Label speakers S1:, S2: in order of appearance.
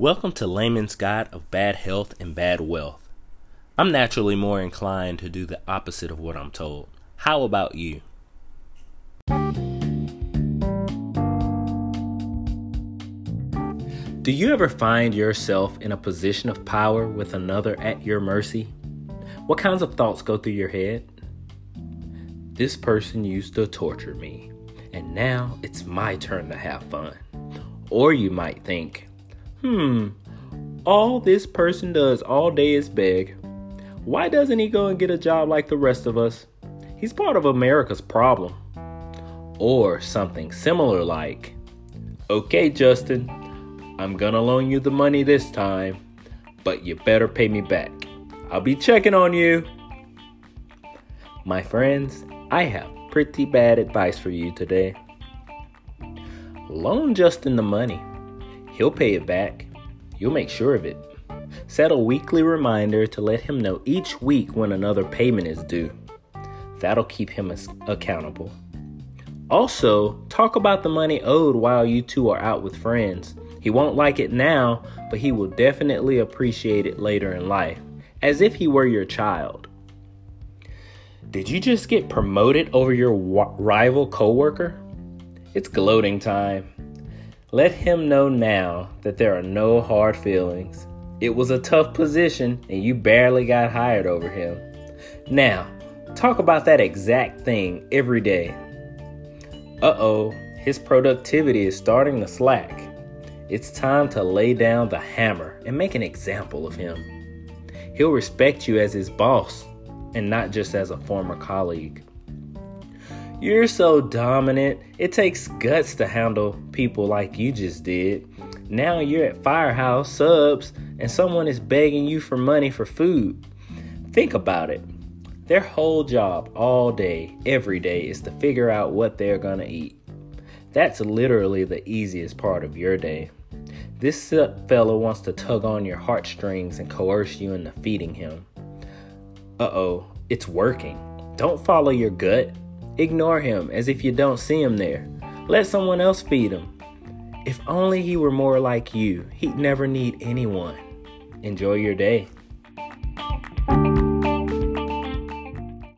S1: Welcome to Layman's Guide of Bad Health and Bad Wealth. I'm naturally more inclined to do the opposite of what I'm told. How about you? Do you ever find yourself in a position of power with another at your mercy? What kinds of thoughts go through your head? This person used to torture me, and now it's my turn to have fun. Or you might think, hmm, all this person does all day is beg. Why doesn't he go and get a job like the rest of us? He's part of America's problem. Or something similar like, okay, Justin, I'm gonna loan you the money this time, but you better pay me back. I'll be checking on you. My friends, I have pretty bad advice for you today. Loan Justin the money. He'll pay it back. You'll make sure of it. Set a weekly reminder to let him know each week when another payment is due. That'll keep him accountable. Also, talk about the money owed while you two are out with friends. He won't like it now, but he will definitely appreciate it later in life, as if he were your child. Did you just get promoted over your rival coworker? It's gloating time. Let him know now that there are no hard feelings. It was a tough position and you barely got hired over him. Now, talk about that exact thing every day. Uh oh, his productivity is starting to slack. It's time to lay down the hammer and make an example of him. He'll respect you as his boss and not just as a former colleague. You're so dominant, it takes guts to handle people like you just did. Now you're at Firehouse Subs and someone is begging you for money for food. Think about it. Their whole job all day, every day, is to figure out what they're gonna eat. That's literally the easiest part of your day. This fella wants to tug on your heartstrings and coerce you into feeding him. Uh oh, it's working. Don't follow your gut. Ignore him as if you don't see him there. Let someone else feed him. If only he were more like you, he'd never need anyone. Enjoy your day.